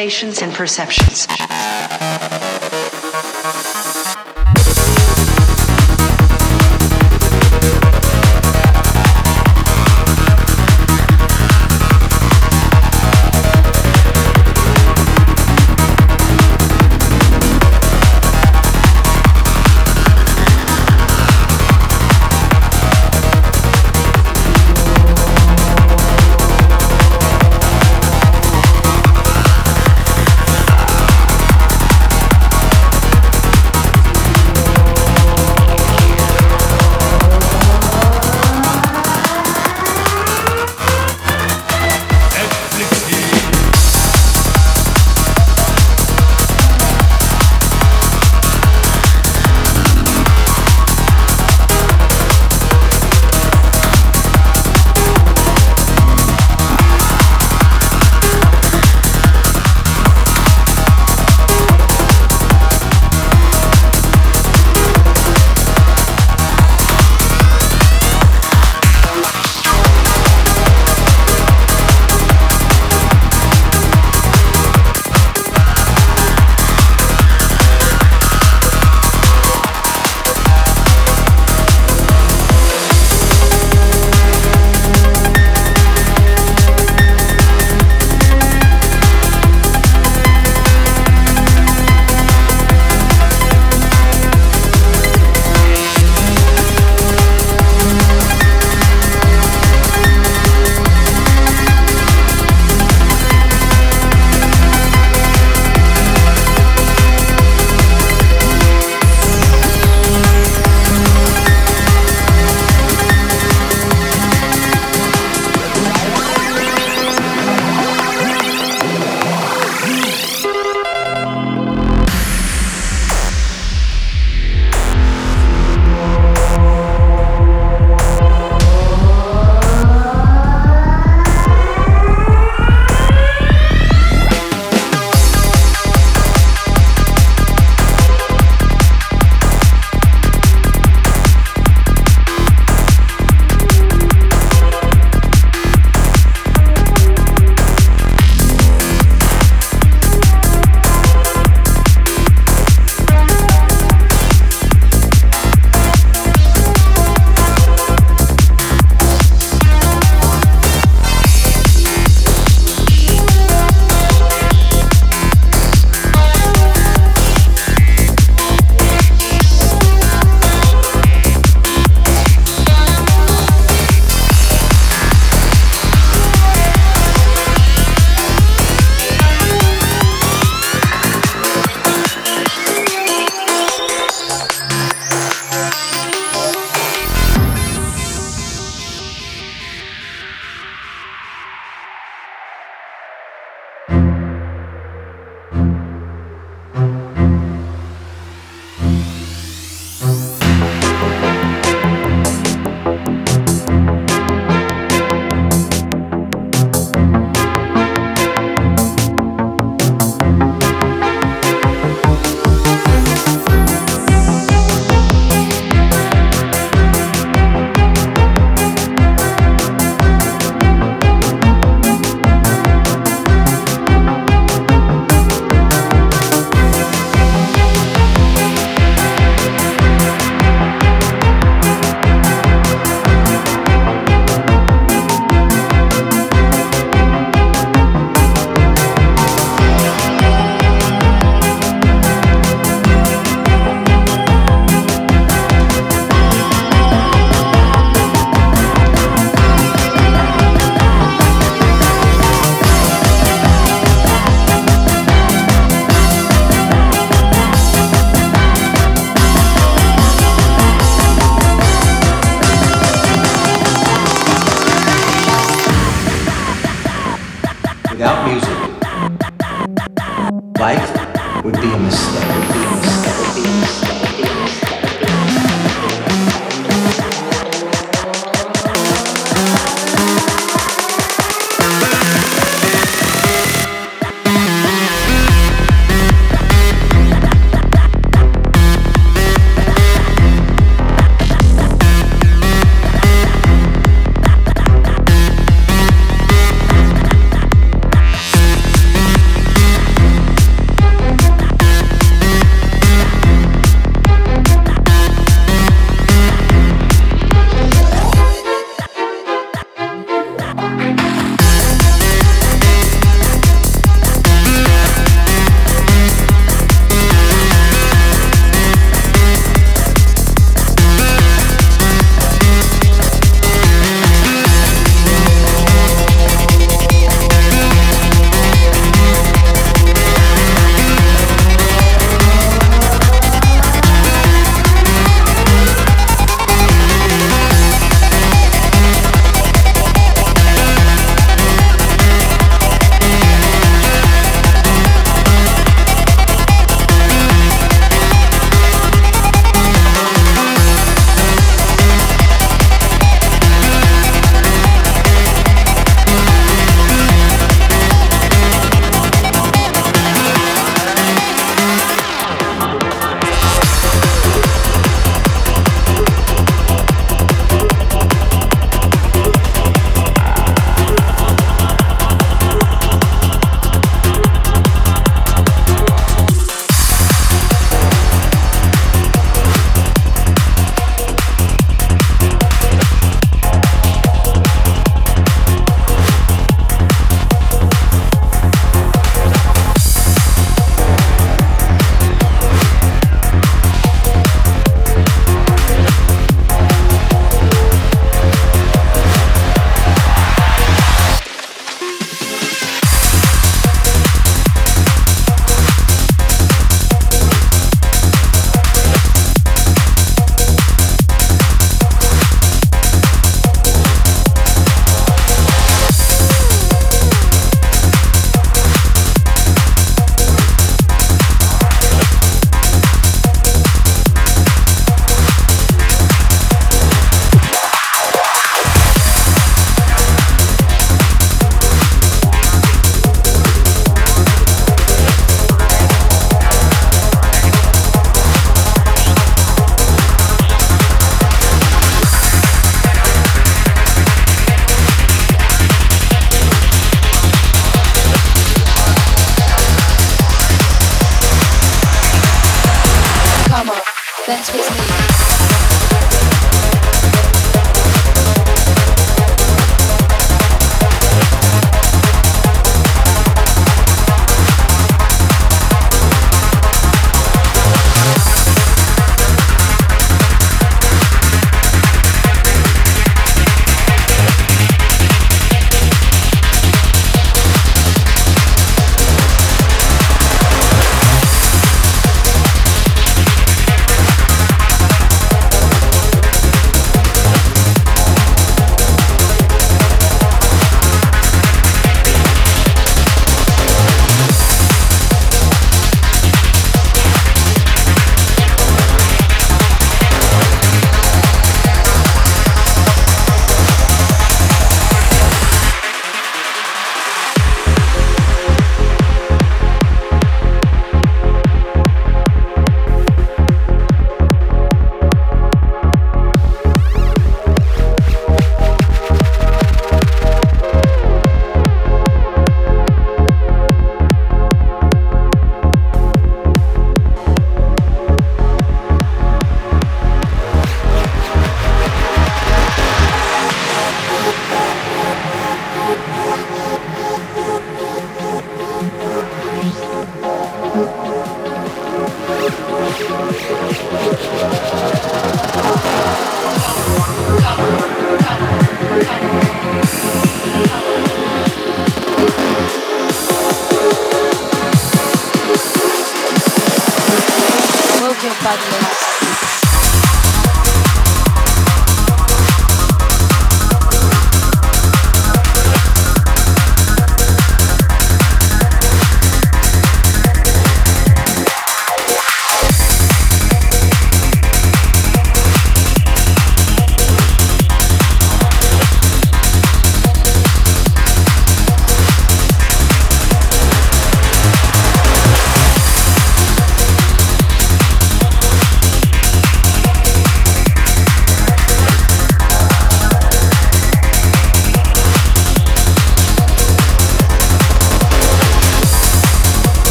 sensations and perceptions.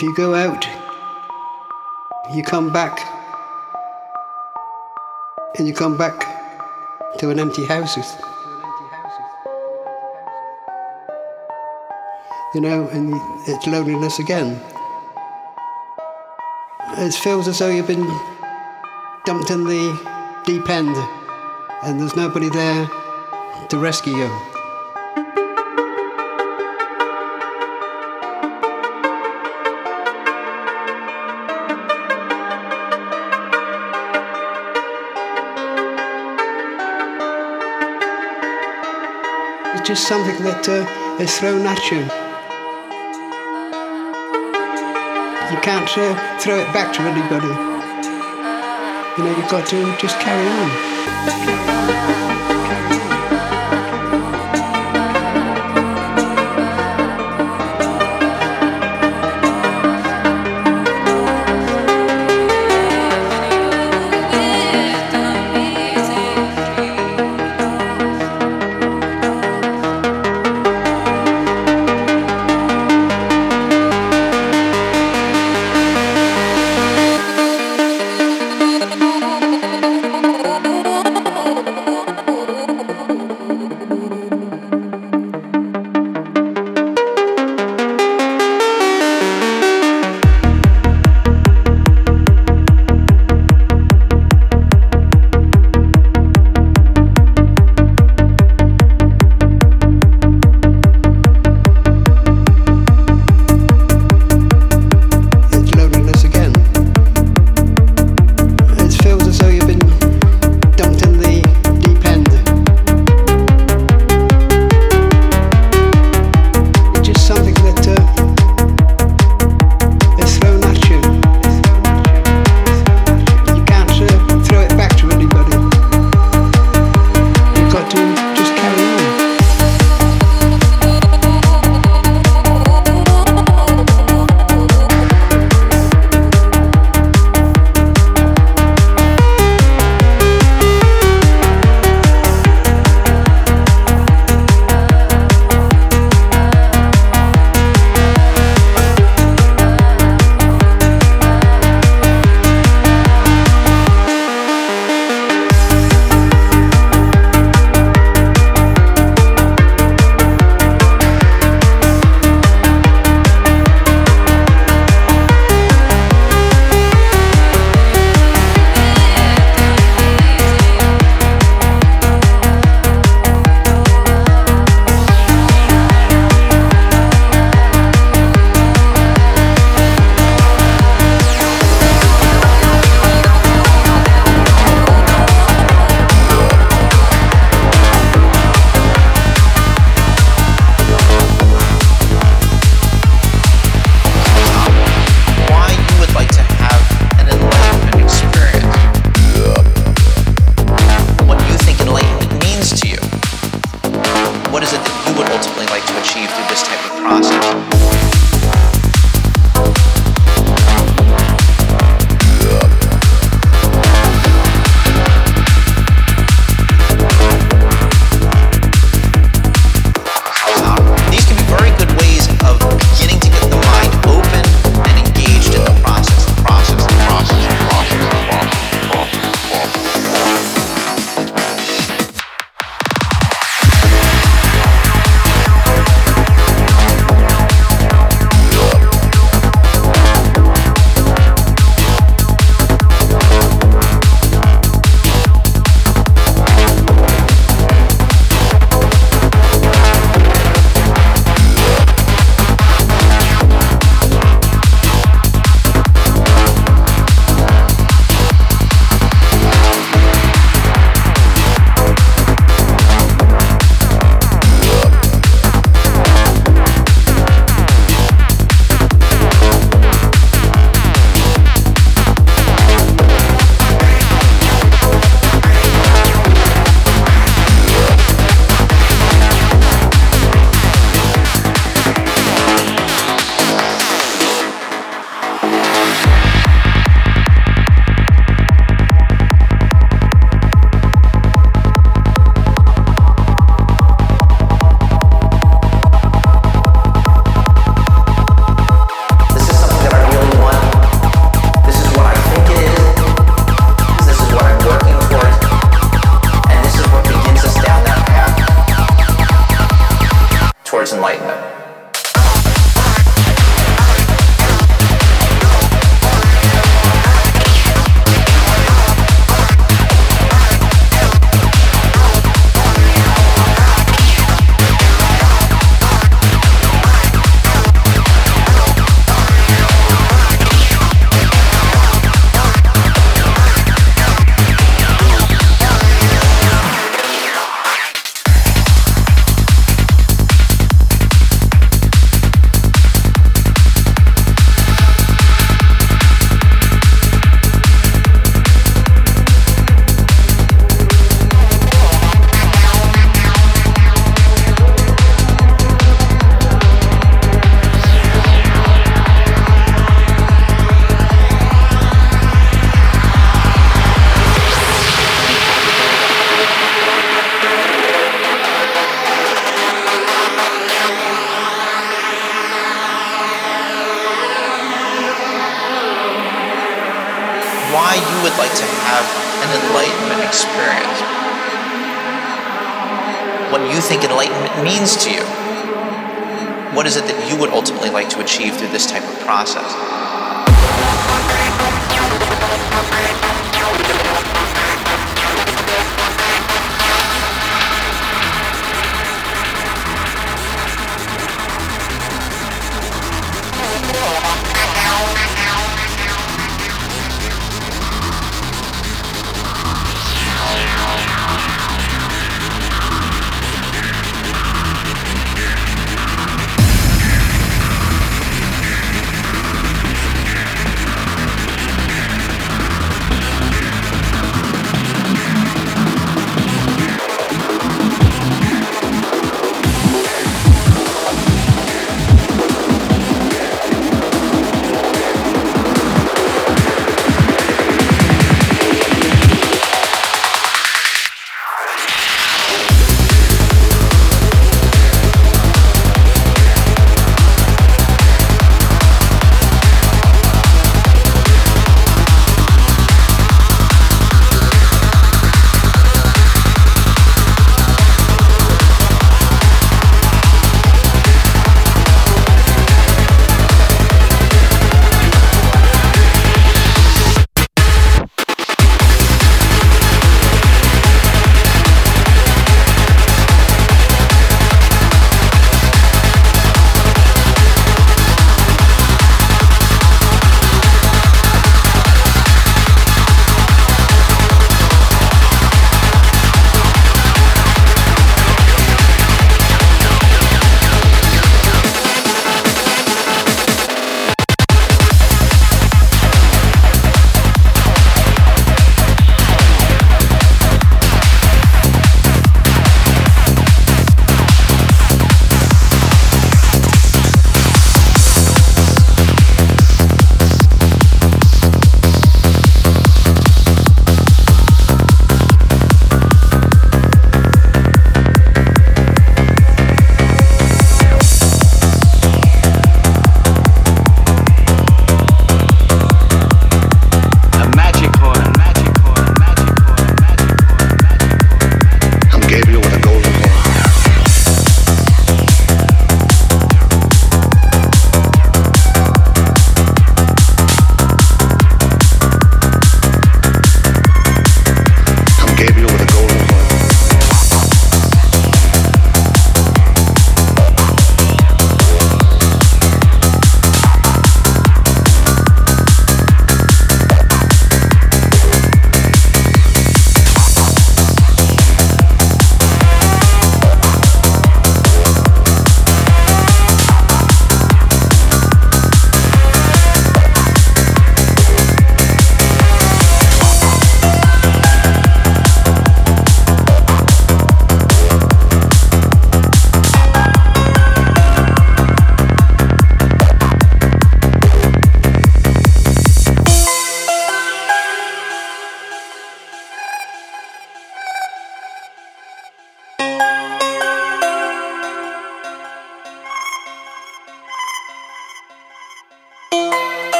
If you go out, you come back, and you come back to an empty house. You know, and it's loneliness again. It feels as though you've been dumped in the deep end and there's nobody there to rescue you. Just something that uh, is thrown at you. You can't uh, throw it back to anybody. you know, you've got to just carry on.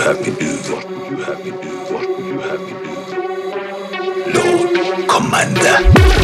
happy do? What would you have me do? What would you have me do? Lord Commander.